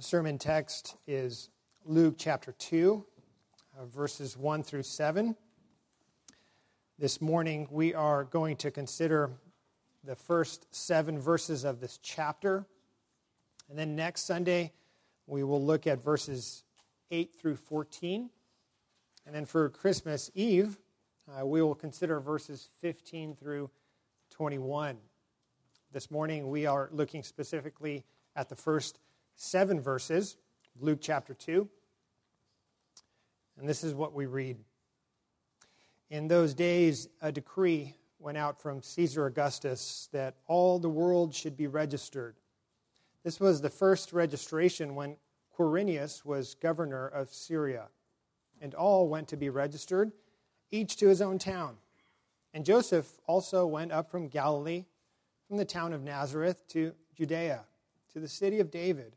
The sermon text is Luke chapter 2, uh, verses 1 through 7. This morning we are going to consider the first seven verses of this chapter. And then next Sunday we will look at verses 8 through 14. And then for Christmas Eve, uh, we will consider verses 15 through 21. This morning we are looking specifically at the first seven verses, Luke chapter 2. And this is what we read. In those days, a decree went out from Caesar Augustus that all the world should be registered. This was the first registration when Quirinius was governor of Syria. And all went to be registered, each to his own town. And Joseph also went up from Galilee, from the town of Nazareth to Judea, to the city of David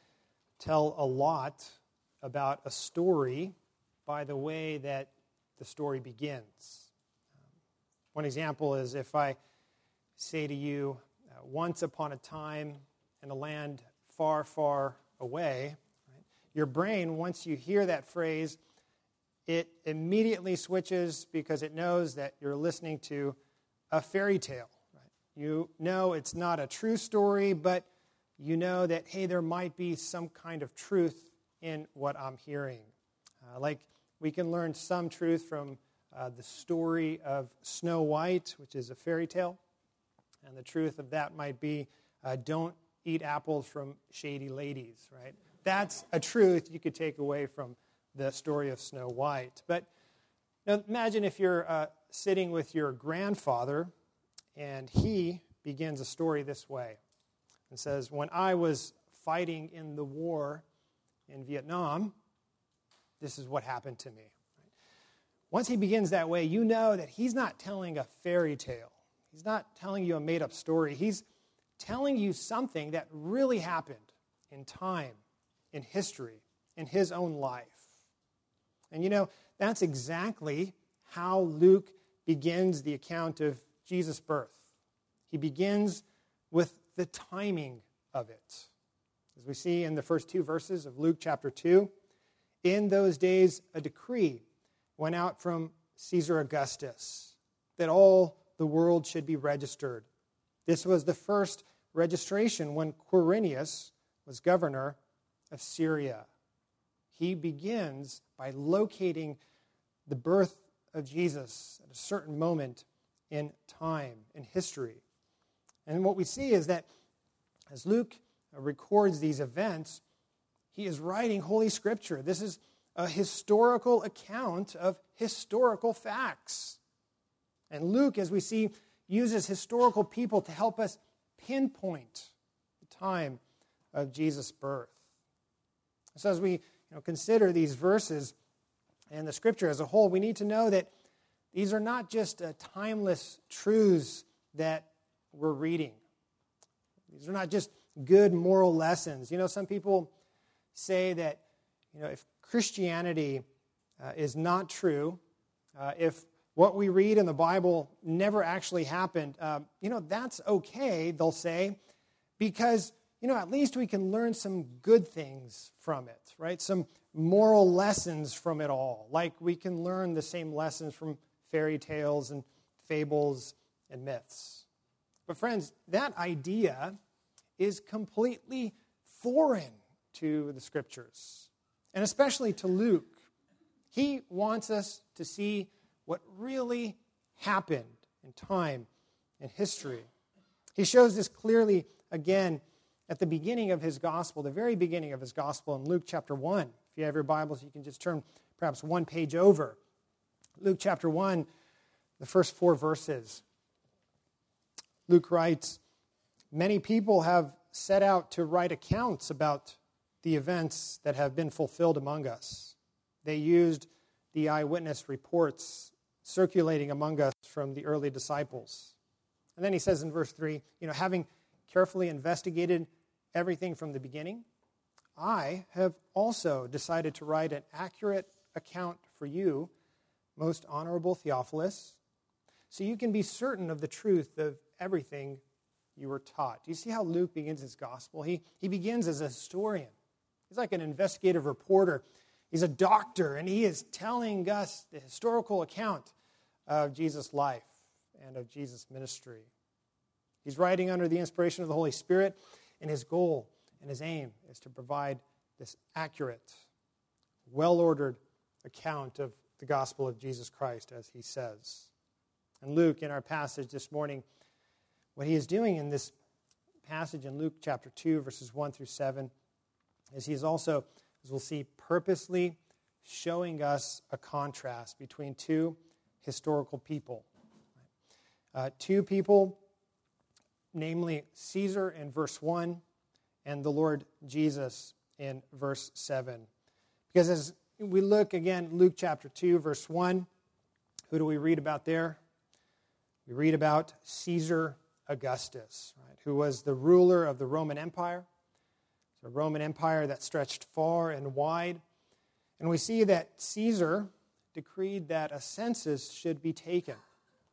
tell a lot about a story by the way that the story begins. One example is if I say to you, uh, once upon a time in a land far, far away, right, your brain, once you hear that phrase, it immediately switches because it knows that you're listening to a fairy tale. Right? You know it's not a true story, but you know that, hey, there might be some kind of truth in what I'm hearing. Uh, like we can learn some truth from uh, the story of Snow White, which is a fairy tale. And the truth of that might be uh, don't eat apples from shady ladies, right? That's a truth you could take away from the story of Snow White. But now imagine if you're uh, sitting with your grandfather and he begins a story this way and says, When I was fighting in the war in Vietnam, this is what happened to me. Once he begins that way, you know that he's not telling a fairy tale. He's not telling you a made up story. He's telling you something that really happened in time, in history, in his own life. And you know, that's exactly how Luke begins the account of Jesus' birth. He begins with the timing of it. As we see in the first two verses of Luke chapter 2, in those days a decree went out from Caesar Augustus that all the world should be registered. This was the first registration when Quirinius was governor of Syria. He begins by locating the birth of Jesus at a certain moment in time, in history. And what we see is that as Luke records these events, he is writing Holy Scripture. This is a historical account of historical facts. And Luke, as we see, uses historical people to help us pinpoint the time of Jesus' birth. So, as we you know, consider these verses and the Scripture as a whole, we need to know that these are not just uh, timeless truths that we're reading. These are not just good moral lessons. You know, some people say that, you know, if Christianity uh, is not true, uh, if what we read in the Bible never actually happened, uh, you know, that's okay, they'll say, because, you know, at least we can learn some good things from it, right? Some moral lessons from it all. Like we can learn the same lessons from fairy tales and fables and myths. But, friends, that idea is completely foreign to the scriptures, and especially to Luke. He wants us to see what really happened in time and history. He shows this clearly again at the beginning of his gospel, the very beginning of his gospel in Luke chapter 1. If you have your Bibles, you can just turn perhaps one page over. Luke chapter 1, the first four verses. Luke writes Many people have set out to write accounts about the events that have been fulfilled among us. They used the eyewitness reports circulating among us from the early disciples. And then he says in verse 3 you know, having carefully investigated everything from the beginning, I have also decided to write an accurate account for you, most honorable Theophilus, so you can be certain of the truth of everything you were taught. Do you see how Luke begins his gospel? He, he begins as a historian, he's like an investigative reporter. He's a doctor, and he is telling us the historical account of Jesus' life and of Jesus' ministry. He's writing under the inspiration of the Holy Spirit, and his goal and his aim is to provide this accurate, well ordered account of the gospel of Jesus Christ, as he says. And Luke, in our passage this morning, what he is doing in this passage in Luke chapter 2, verses 1 through 7, is he is also, as we'll see, purposely showing us a contrast between two historical people. Uh, two people, namely Caesar in verse 1 and the Lord Jesus in verse 7. Because as we look again, Luke chapter 2, verse 1, who do we read about there? We read about Caesar Augustus, right, who was the ruler of the Roman Empire. The Roman Empire that stretched far and wide. And we see that Caesar decreed that a census should be taken,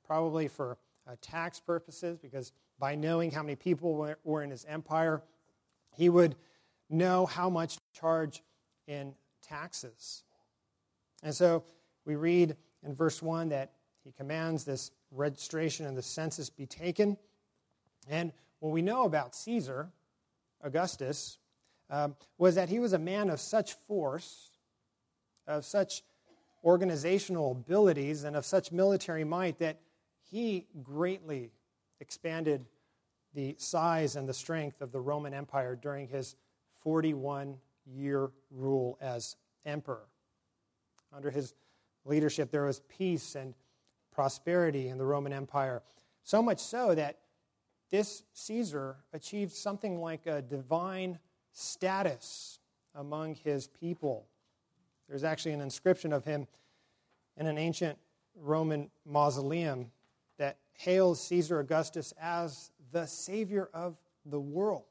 probably for uh, tax purposes, because by knowing how many people were, were in his empire, he would know how much to charge in taxes. And so we read in verse 1 that he commands this registration and the census be taken. And what we know about Caesar, Augustus, um, was that he was a man of such force, of such organizational abilities, and of such military might that he greatly expanded the size and the strength of the Roman Empire during his 41 year rule as emperor. Under his leadership, there was peace and prosperity in the Roman Empire. So much so that this Caesar achieved something like a divine status among his people. There's actually an inscription of him in an ancient Roman mausoleum that hails Caesar Augustus as the Savior of the world.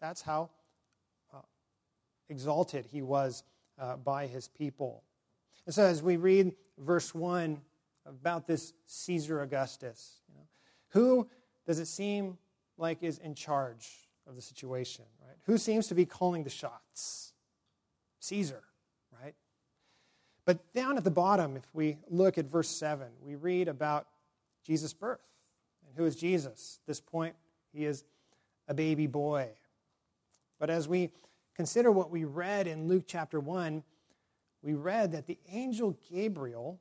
That's how uh, exalted he was uh, by his people. And so, as we read verse 1 about this Caesar Augustus, who does it seem like is in charge of the situation, right? Who seems to be calling the shots? Caesar, right? But down at the bottom, if we look at verse 7, we read about Jesus' birth. And who is Jesus? At this point, he is a baby boy. But as we consider what we read in Luke chapter 1, we read that the angel Gabriel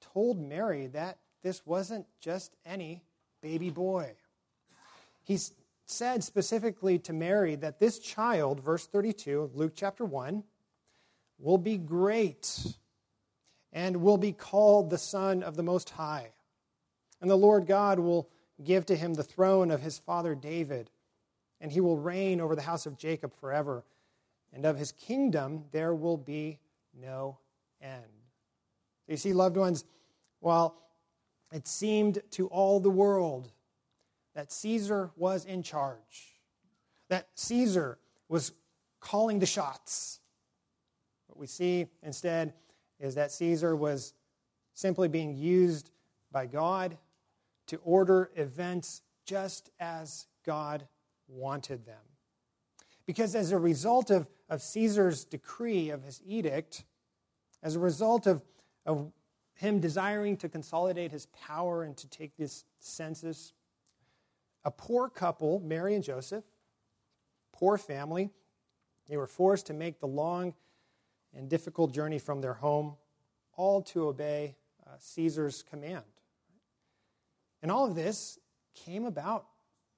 told Mary that this wasn't just any baby boy. He said specifically to Mary that this child, verse 32 of Luke chapter 1, will be great and will be called the Son of the Most High. And the Lord God will give to him the throne of his father David, and he will reign over the house of Jacob forever, and of his kingdom there will be no end. You see, loved ones, while it seemed to all the world that Caesar was in charge, that Caesar was calling the shots, what we see instead is that Caesar was simply being used by God to order events just as God wanted them. Because as a result of, of Caesar's decree, of his edict, as a result of, of him desiring to consolidate his power and to take this census, a poor couple, Mary and Joseph, poor family, they were forced to make the long and difficult journey from their home, all to obey uh, Caesar's command. And all of this came about,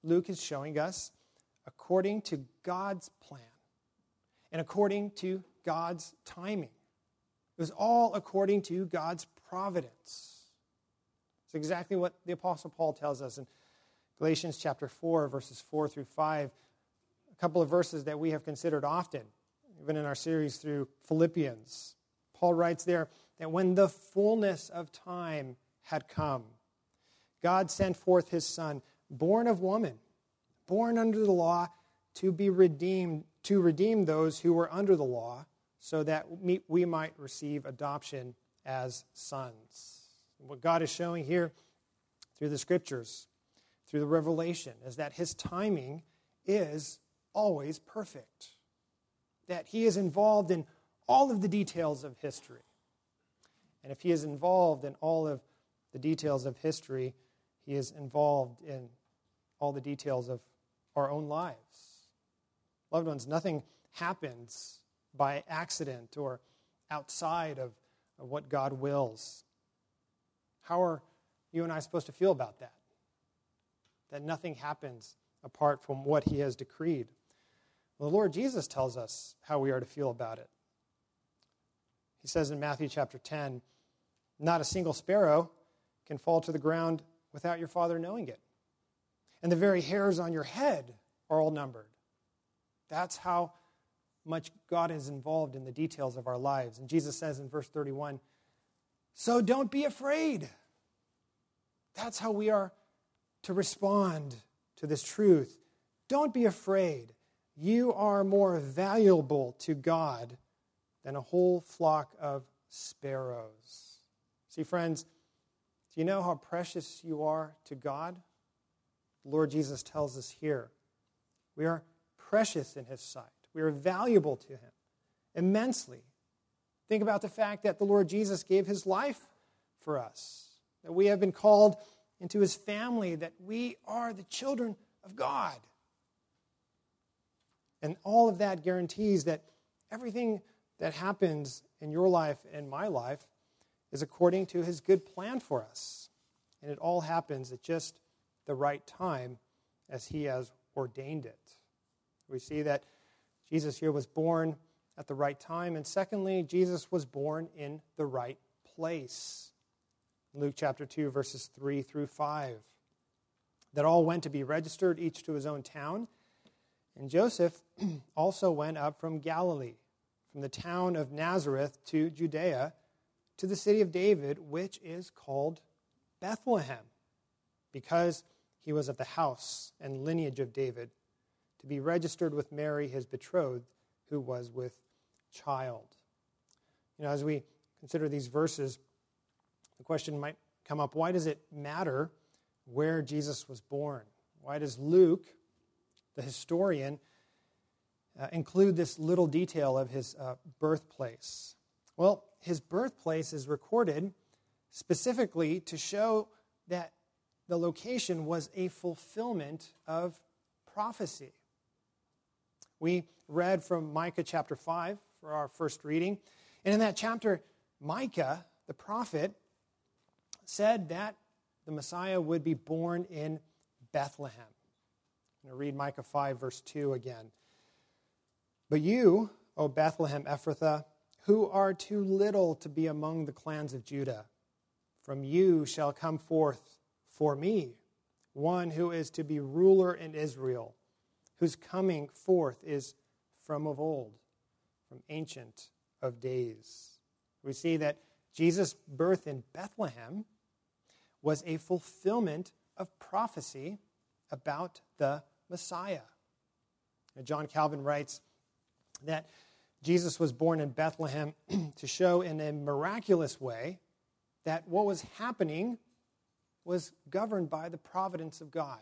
Luke is showing us, according to God's plan and according to God's timing. It was all according to God's providence. It's exactly what the Apostle Paul tells us in Galatians chapter 4, verses 4 through 5. a couple of verses that we have considered often, even in our series through Philippians. Paul writes there that when the fullness of time had come, God sent forth his Son, born of woman, born under the law, to be redeemed, to redeem those who were under the law, so that we might receive adoption as sons. What God is showing here through the scriptures, through the revelation, is that his timing is always perfect, that he is involved in all of the details of history. And if he is involved in all of the details of history, he is involved in all the details of our own lives. Loved ones, nothing happens by accident or outside of, of what God wills. How are you and I supposed to feel about that? That nothing happens apart from what he has decreed. Well, the Lord Jesus tells us how we are to feel about it. He says in Matthew chapter 10, Not a single sparrow can fall to the ground without your Father knowing it. And the very hairs on your head are all numbered. That's how much God is involved in the details of our lives. And Jesus says in verse 31, So don't be afraid. That's how we are to respond to this truth. Don't be afraid. You are more valuable to God than a whole flock of sparrows. See, friends, do you know how precious you are to God? The Lord Jesus tells us here. We are precious in His sight, we are valuable to Him immensely. Think about the fact that the Lord Jesus gave His life for us, that we have been called into His family, that we are the children of God. And all of that guarantees that everything that happens in your life and my life is according to his good plan for us. And it all happens at just the right time as he has ordained it. We see that Jesus here was born at the right time. And secondly, Jesus was born in the right place. Luke chapter 2, verses 3 through 5. That all went to be registered, each to his own town. And Joseph also went up from Galilee, from the town of Nazareth to Judea, to the city of David, which is called Bethlehem, because he was of the house and lineage of David, to be registered with Mary, his betrothed, who was with child. You know, as we consider these verses, the question might come up why does it matter where Jesus was born? Why does Luke the historian, uh, include this little detail of his uh, birthplace. Well, his birthplace is recorded specifically to show that the location was a fulfillment of prophecy. We read from Micah chapter 5 for our first reading. And in that chapter, Micah, the prophet, said that the Messiah would be born in Bethlehem. I'm going to read Micah 5, verse 2 again. But you, O Bethlehem Ephrathah, who are too little to be among the clans of Judah, from you shall come forth for me one who is to be ruler in Israel, whose coming forth is from of old, from ancient of days. We see that Jesus' birth in Bethlehem was a fulfillment of prophecy about the Messiah. John Calvin writes that Jesus was born in Bethlehem to show in a miraculous way that what was happening was governed by the providence of God.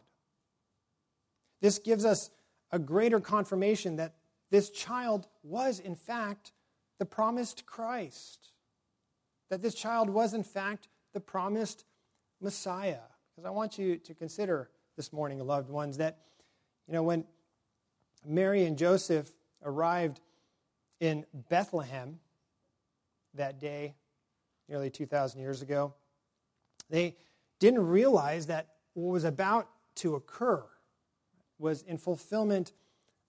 This gives us a greater confirmation that this child was, in fact, the promised Christ. That this child was, in fact, the promised Messiah. Because I want you to consider this morning, loved ones, that you know, when Mary and Joseph arrived in Bethlehem that day, nearly 2,000 years ago, they didn't realize that what was about to occur was in fulfillment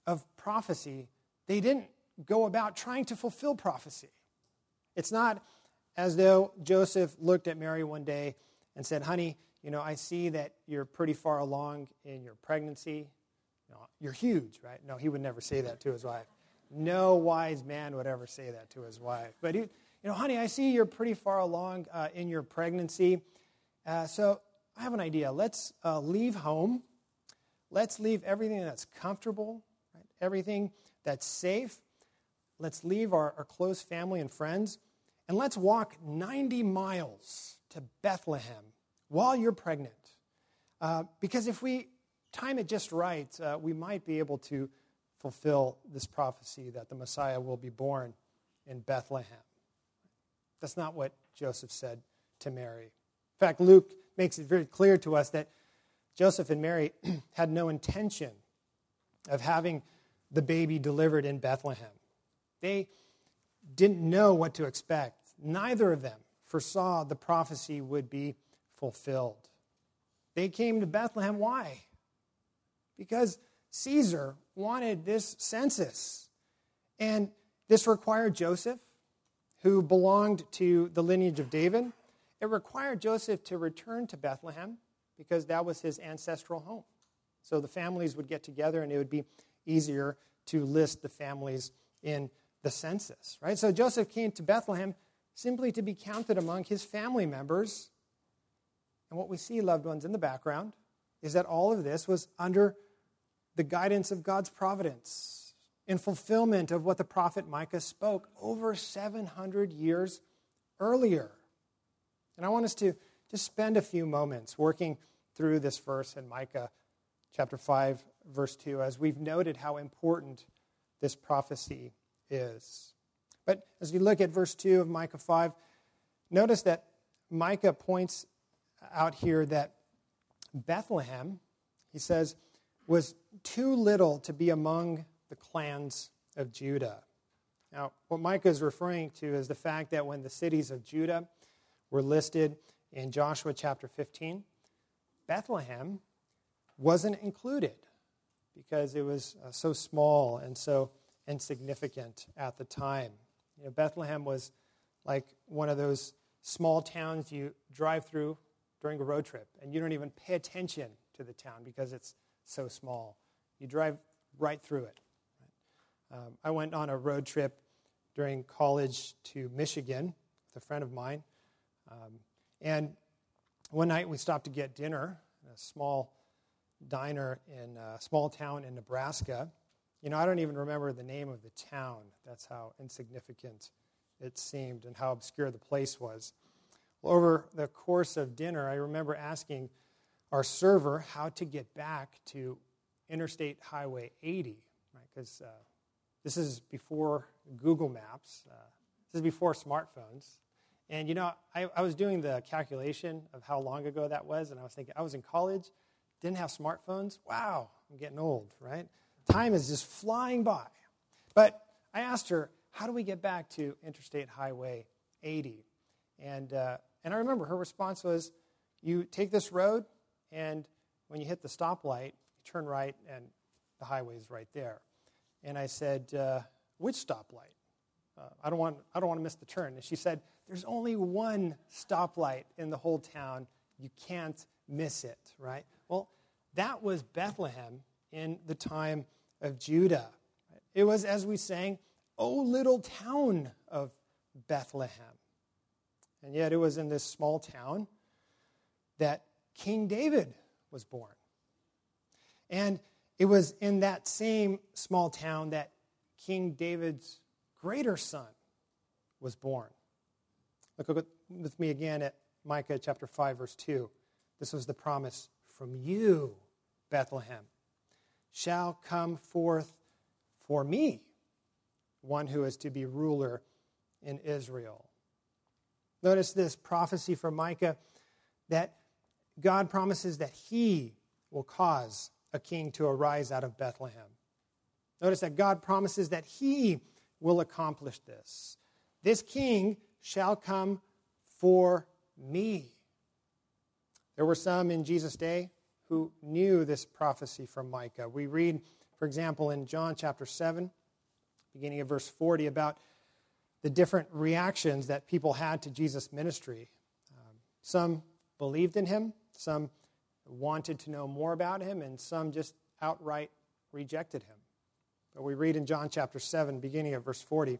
of prophecy. They didn't go about trying to fulfill prophecy. It's not as though Joseph looked at Mary one day and said, Honey, you know, I see that you're pretty far along in your pregnancy no, you're huge, right? No, he would never say that to his wife. No wise man would ever say that to his wife. But, he, you know, honey, I see you're pretty far along uh, in your pregnancy. Uh, so I have an idea. Let's uh, leave home. Let's leave everything that's comfortable, right? everything that's safe. Let's leave our, our close family and friends, and let's walk 90 miles to Bethlehem while you're pregnant. Uh, because if we time it just right, uh, we might be able to fulfill this prophecy that the Messiah will be born in Bethlehem. That's not what Joseph said to Mary. In fact, Luke makes it very clear to us that Joseph and Mary had no intention of having the baby delivered in Bethlehem. They didn't know what to expect. Neither of them foresaw the prophecy would be fulfilled. They came to Bethlehem. Why? Because Caesar wanted this census. And this required Joseph, who belonged to the lineage of David. It required Joseph to return to Bethlehem because that was his ancestral home. So the families would get together and it would be easier to list the families in the census, right? So Joseph came to Bethlehem simply to be counted among his family members. And what we see, loved ones, in the background is that all of this was under the guidance of God's providence in fulfillment of what the prophet Micah spoke over 700 years earlier. And I want us to just spend a few moments working through this verse in Micah chapter 5, verse 2, as we've noted how important this prophecy is. But as you look at verse 2 of Micah 5, notice that Micah points out here that Bethlehem, he says, was too little to be among the clans of Judah. Now, what Micah is referring to is the fact that when the cities of Judah were listed in Joshua chapter 15, Bethlehem wasn't included because it was uh, so small and so insignificant at the time. You know, Bethlehem was like one of those small towns you drive through during a road trip, and you don't even pay attention to the town because it's so small. You drive right through it. Um, I went on a road trip during college to Michigan with a friend of mine. Um, and one night we stopped to get dinner in a small diner in a small town in Nebraska. You know, I don't even remember the name of the town. That's how insignificant it seemed and how obscure the place was. Well, over the course of dinner, I remember asking our server how to get back to Interstate Highway 80, right? Because uh, this is before Google Maps, uh, this is before smartphones. And you know, I, I, was doing the calculation of how long ago that was, and I was thinking, I was in college, didn't have smartphones. Wow, I'm getting old, right? Time is just flying by. But I asked her, how do we get back to Interstate Highway 80? And, uh, and I remember her response was, you take this road, and when you hit the stoplight, you turn right, and the highway is right there. And I said, uh, Which stoplight? Uh, I, don't want, I don't want to miss the turn. And she said, There's only one stoplight in the whole town. You can't miss it, right? Well, that was Bethlehem in the time of Judah. It was, as we sang, Oh, little town of Bethlehem. And yet, it was in this small town that King David was born. And it was in that same small town that King David's greater son was born. Look with me again at Micah chapter 5, verse 2. This was the promise from you, Bethlehem, shall come forth for me one who is to be ruler in Israel. Notice this prophecy from Micah that God promises that He will cause a king to arise out of Bethlehem. Notice that God promises that He will accomplish this. This king shall come for me. There were some in Jesus' day who knew this prophecy from Micah. We read, for example, in John chapter 7, beginning of verse 40, about the different reactions that people had to Jesus' ministry. Um, some believed in him, some wanted to know more about him, and some just outright rejected him. But we read in John chapter 7, beginning of verse 40,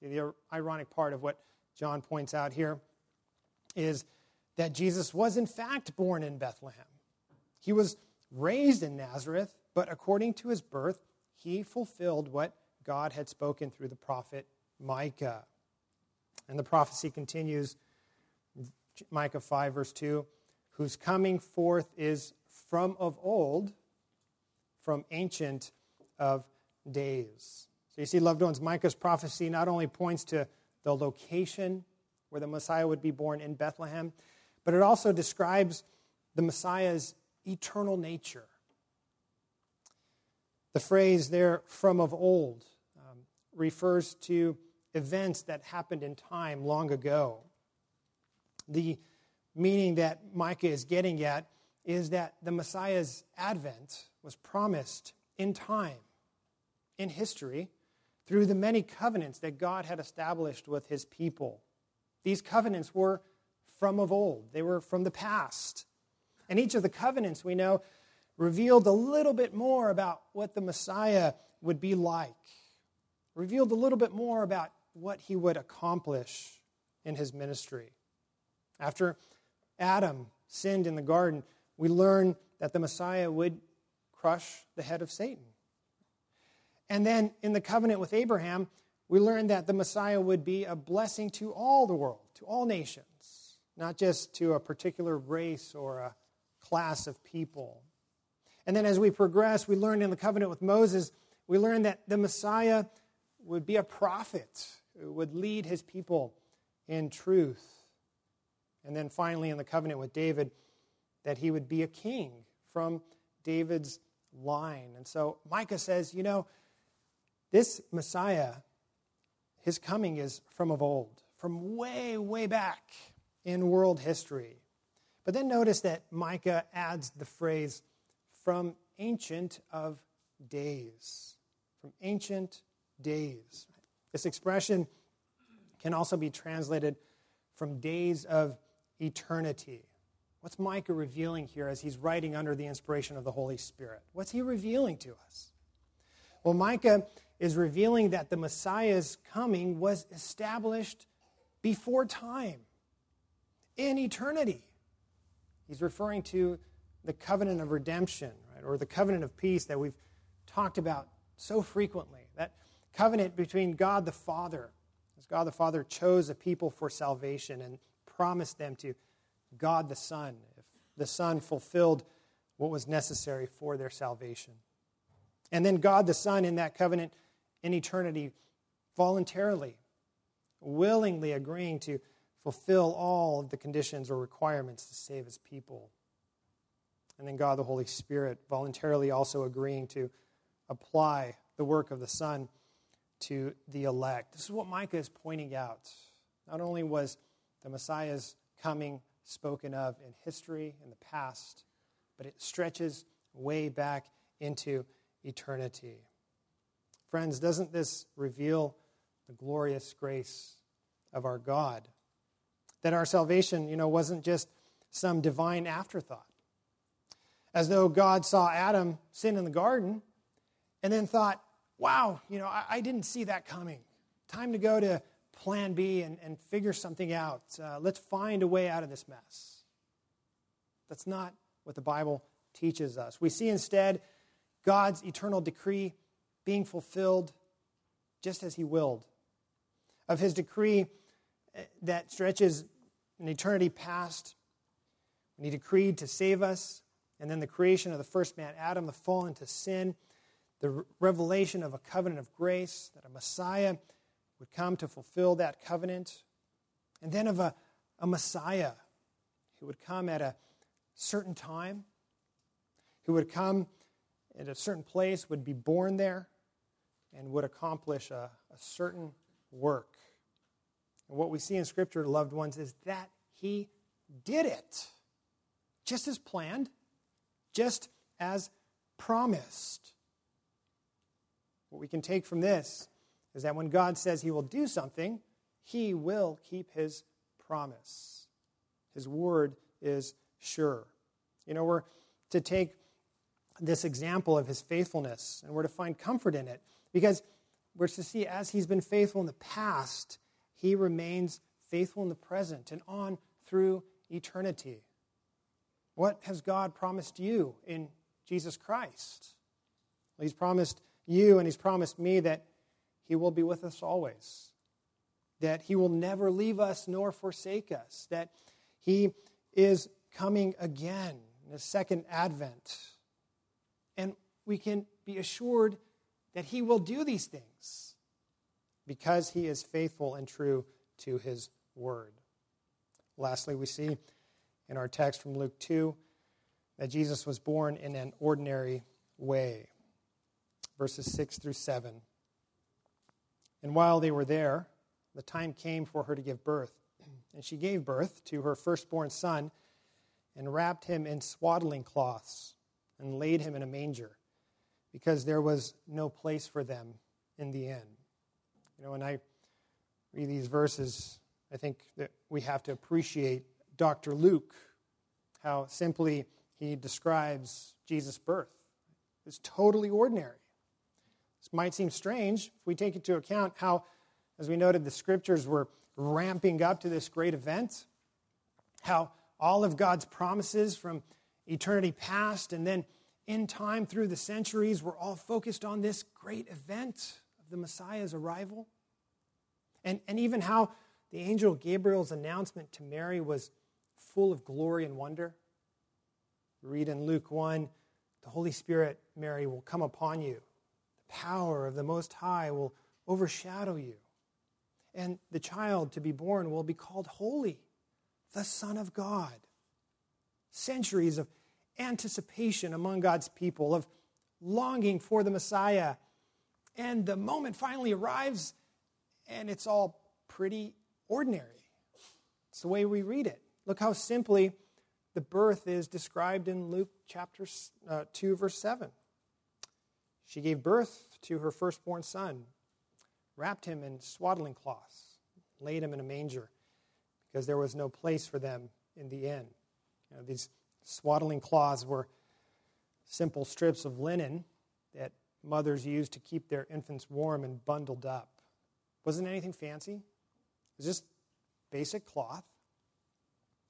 See, the ironic part of what John points out here is that Jesus was, in fact, born in Bethlehem. He was raised in Nazareth, but according to his birth, he fulfilled what God had spoken through the prophet Micah. And the prophecy continues Micah 5, verse 2 whose coming forth is from of old from ancient of days. So you see, loved ones, Micah's prophecy not only points to the location where the Messiah would be born in Bethlehem, but it also describes the Messiah's eternal nature. The phrase there, from of old, um, refers to events that happened in time long ago. The meaning that Micah is getting at is that the Messiah's advent was promised in time, in history, through the many covenants that God had established with his people. These covenants were from of old, they were from the past. And each of the covenants, we know, revealed a little bit more about what the Messiah would be like, revealed a little bit more about what he would accomplish in his ministry. After Adam sinned in the garden, we learn that the Messiah would crush the head of Satan. And then in the covenant with Abraham, we learn that the Messiah would be a blessing to all the world, to all nations, not just to a particular race or a class of people. And then as we progress, we learn in the covenant with Moses, we learn that the Messiah would be a prophet who would lead his people in truth. And then finally, in the covenant with David, that he would be a king from David's line. And so Micah says, you know, this Messiah, his coming is from of old, from way, way back in world history. But then notice that Micah adds the phrase, from ancient of days. From ancient days. This expression can also be translated from days of eternity. What's Micah revealing here as he's writing under the inspiration of the Holy Spirit? What's he revealing to us? Well, Micah is revealing that the Messiah's coming was established before time, in eternity. He's referring to the covenant of redemption, right, or the covenant of peace that we've talked about so frequently. That covenant between God the Father, as God the Father chose a people for salvation and promised them to God the Son, if the Son fulfilled what was necessary for their salvation. And then God the Son in that covenant in eternity voluntarily, willingly agreeing to fulfill all of the conditions or requirements to save his people. And then God the Holy Spirit voluntarily also agreeing to apply the work of the Son to the elect. This is what Micah is pointing out. Not only was the Messiah's coming spoken of in history, in the past, but it stretches way back into eternity. Friends, doesn't this reveal the glorious grace of our God? That our salvation, you know, wasn't just some divine afterthought. As though God saw Adam sin in the garden and then thought, wow, you know, I, I didn't see that coming. Time to go to plan B and, and figure something out. Uh, let's find a way out of this mess. That's not what the Bible teaches us. We see instead God's eternal decree being fulfilled just as He willed. Of His decree eh, that stretches an eternity past, when He decreed to save us, and then the creation of the first man, Adam, the fall into sin, the revelation of a covenant of grace, that a Messiah would come to fulfill that covenant, and then of a, a Messiah who would come at a certain time, who would come at a certain place, would be born there, and would accomplish a, a certain work. And what we see in Scripture, loved ones, is that he did it just as planned, just as promised. What we can take from this is that when God says he will do something, he will keep his promise. His word is sure. You know, we're to take this example of his faithfulness and we're to find comfort in it because we're to see as he's been faithful in the past, he remains faithful in the present and on through eternity. What has God promised you in Jesus Christ? Well, he's promised you and He's promised me that He will be with us always, that He will never leave us nor forsake us, that He is coming again in the second advent. And we can be assured that He will do these things because He is faithful and true to His word. Lastly, we see in our text from Luke 2 that Jesus was born in an ordinary way verses 6 through 7. And while they were there, the time came for her to give birth. And she gave birth to her firstborn son and wrapped him in swaddling cloths and laid him in a manger because there was no place for them in the end. You know, when I read these verses, I think that we have to appreciate Dr. Luke, how simply he describes Jesus' birth. It's totally ordinary. This might seem strange if we take into account how, as we noted, the scriptures were ramping up to this great event, how all of God's promises from eternity past and then in time through the centuries we were all focused on this great event of the Messiah's arrival. And, and even how the angel Gabriel's announcement to Mary was full of glory and wonder. Read in Luke 1 the Holy Spirit, Mary, will come upon you The power of the Most High will overshadow you. And the child to be born will be called Holy, the Son of God. Centuries of anticipation among God's people, of longing for the Messiah. And the moment finally arrives, and it's all pretty ordinary. It's the way we read it. Look how simply the birth is described in Luke chapter uh, 2, verse 7. She gave birth to her firstborn son, wrapped him in swaddling cloths, laid him in a manger, because there was no place for them in the inn. You know, these swaddling cloths were simple strips of linen that mothers used to keep their infants warm and bundled up. Wasn't anything fancy. It was just basic cloth.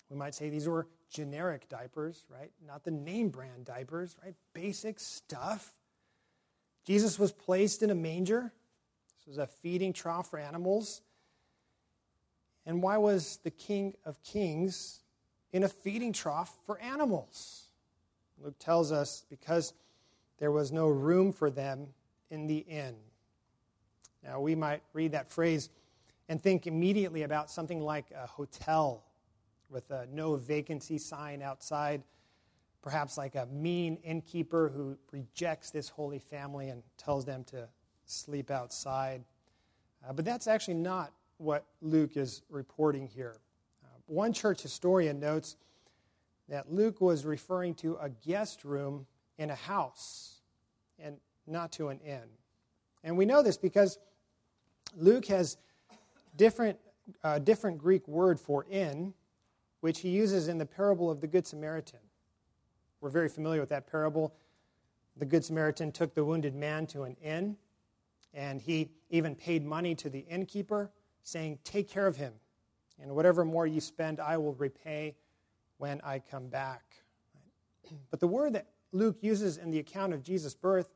We might say these were generic diapers, right? Not the name brand diapers, right? Basic stuff Jesus was placed in a manger. This was a feeding trough for animals. And why was the King of Kings in a feeding trough for animals? Luke tells us because there was no room for them in the inn. Now, we might read that phrase and think immediately about something like a hotel with a no vacancy sign outside perhaps like a mean innkeeper who rejects this holy family and tells them to sleep outside. Uh, but that's actually not what Luke is reporting here. One church historian notes that Luke was referring to a guest room in a house and not to an inn. And we know this because Luke has different, uh, different Greek word for inn, which he uses in the parable of the Good Samaritan. We're very familiar with that parable. The Good Samaritan took the wounded man to an inn, and he even paid money to the innkeeper, saying, Take care of him, and whatever more you spend, I will repay when I come back. But the word that Luke uses in the account of Jesus' birth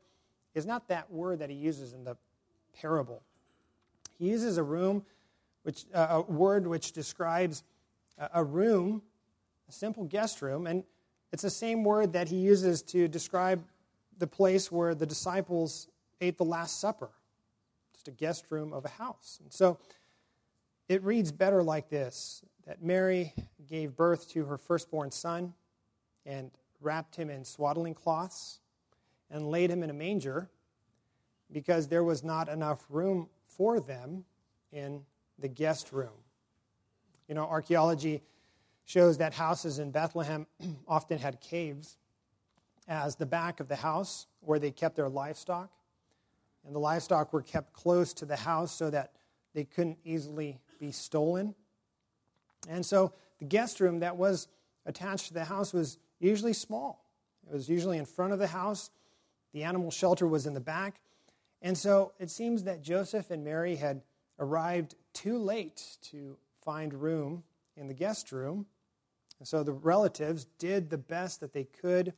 is not that word that he uses in the parable. He uses a room, which, uh, a word which describes a room, a simple guest room, and it's the same word that he uses to describe the place where the disciples ate the Last Supper, just a guest room of a house. And so it reads better like this that Mary gave birth to her firstborn son and wrapped him in swaddling cloths and laid him in a manger because there was not enough room for them in the guest room. You know, archaeology shows that houses in Bethlehem often had caves as the back of the house where they kept their livestock. And the livestock were kept close to the house so that they couldn't easily be stolen. And so the guest room that was attached to the house was usually small. It was usually in front of the house. The animal shelter was in the back. And so it seems that Joseph and Mary had arrived too late to find room in the guest room. And so the relatives did the best that they could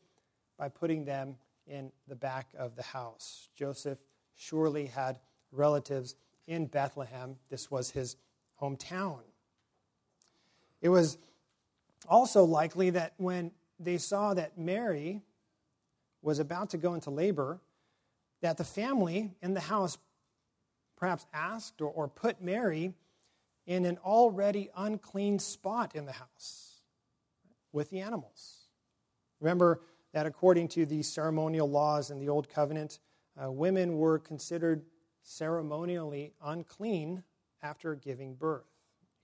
by putting them in the back of the house. Joseph surely had relatives in Bethlehem. This was his hometown. It was also likely that when they saw that Mary was about to go into labor, that the family in the house perhaps asked or, or put Mary in an already unclean spot in the house with the animals. Remember that according to the ceremonial laws in the Old Covenant, uh, women were considered ceremonially unclean after giving birth.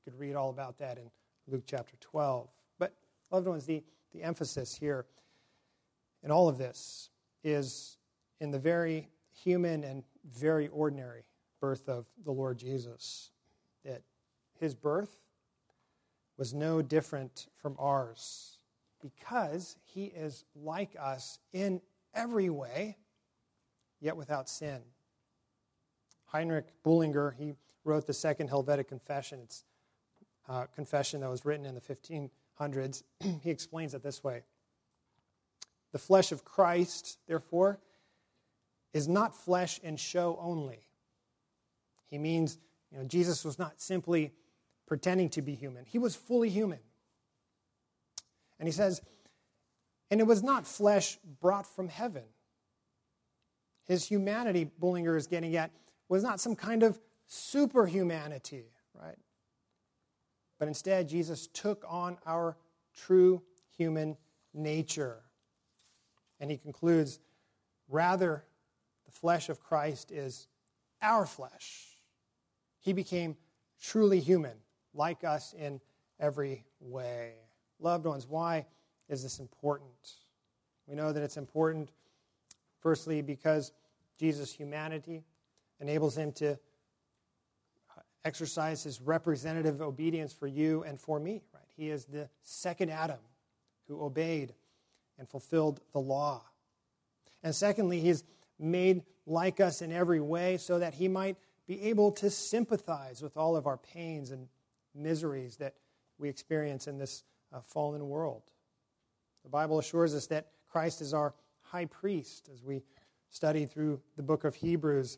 You could read all about that in Luke chapter 12. But, loved ones, the, the emphasis here in all of this is in the very human and very ordinary birth of the Lord Jesus. That his birth was no different from ours because he is like us in every way, yet without sin. Heinrich Bullinger, he wrote the Second Helvetic Confession. It's a confession that was written in the 1500s. he explains it this way The flesh of Christ, therefore, is not flesh in show only. He means, you know, Jesus was not simply pretending to be human, he was fully human. And he says, and it was not flesh brought from heaven. His humanity, Bullinger is getting at, was not some kind of superhumanity, right? But instead, Jesus took on our true human nature. And he concludes rather, the flesh of Christ is our flesh. He became truly human, like us in every way. Loved ones, why is this important? We know that it's important, firstly, because Jesus' humanity enables him to exercise his representative obedience for you and for me, right? He is the second Adam who obeyed and fulfilled the law. And secondly, he is made like us in every way so that he might be able to sympathize with all of our pains and miseries that we experience in this uh, fallen world. The Bible assures us that Christ is our high priest as we study through the book of Hebrews,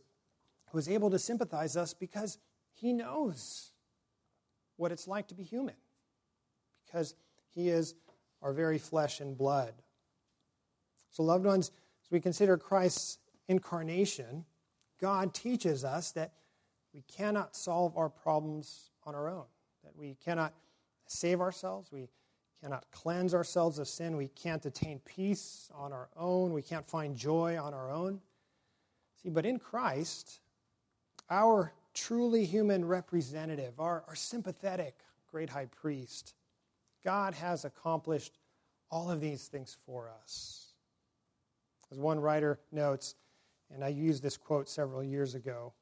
who is able to sympathize us because he knows what it's like to be human, because he is our very flesh and blood. So, loved ones, as we consider Christ's incarnation, God teaches us that we cannot solve our problems on our own, that we cannot save ourselves, we cannot cleanse ourselves of sin, we can't attain peace on our own, we can't find joy on our own. See, but in Christ, our truly human representative, our, our sympathetic great high priest, God has accomplished all of these things for us. As one writer notes, and I used this quote several years ago,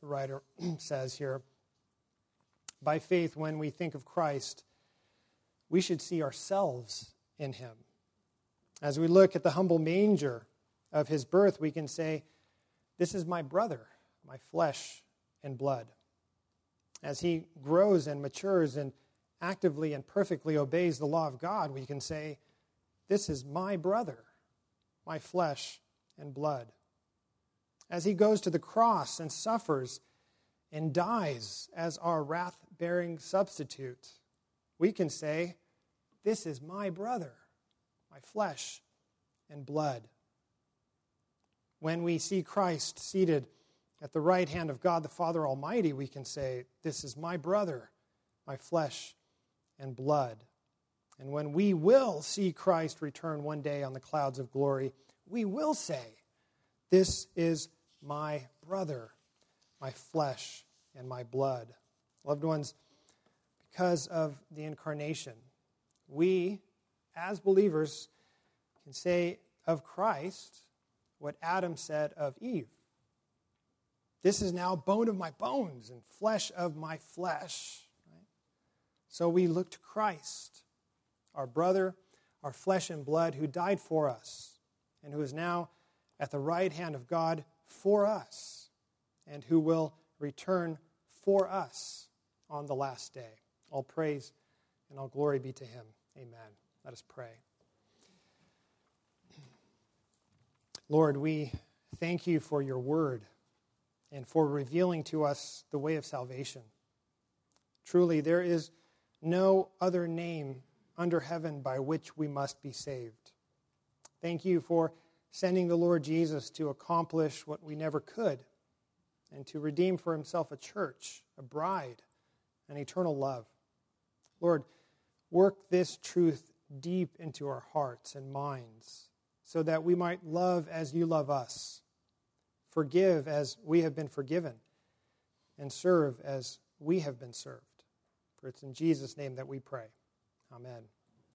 the writer says here By faith, when we think of Christ, we should see ourselves in him. As we look at the humble manger of his birth, we can say, This is my brother, my flesh and blood. As he grows and matures and actively and perfectly obeys the law of God, we can say, This is my brother, my flesh and blood. As he goes to the cross and suffers and dies as our wrath bearing substitute, we can say, this is my brother, my flesh and blood. When we see Christ seated at the right hand of God the Father Almighty, we can say, This is my brother, my flesh and blood. And when we will see Christ return one day on the clouds of glory, we will say, This is my brother, my flesh and my blood. Loved ones, because of the incarnation, we, as believers, can say of Christ what Adam said of Eve. This is now bone of my bones and flesh of my flesh. Right? So we look to Christ, our brother, our flesh and blood, who died for us and who is now at the right hand of God for us and who will return for us on the last day. All praise and all glory be to him. Amen. Let us pray. Lord, we thank you for your word and for revealing to us the way of salvation. Truly, there is no other name under heaven by which we must be saved. Thank you for sending the Lord Jesus to accomplish what we never could and to redeem for himself a church, a bride, an eternal love. Lord, work this truth deep into our hearts and minds so that we might love as you love us, forgive as we have been forgiven, and serve as we have been served. For it's in Jesus' name that we pray. Amen.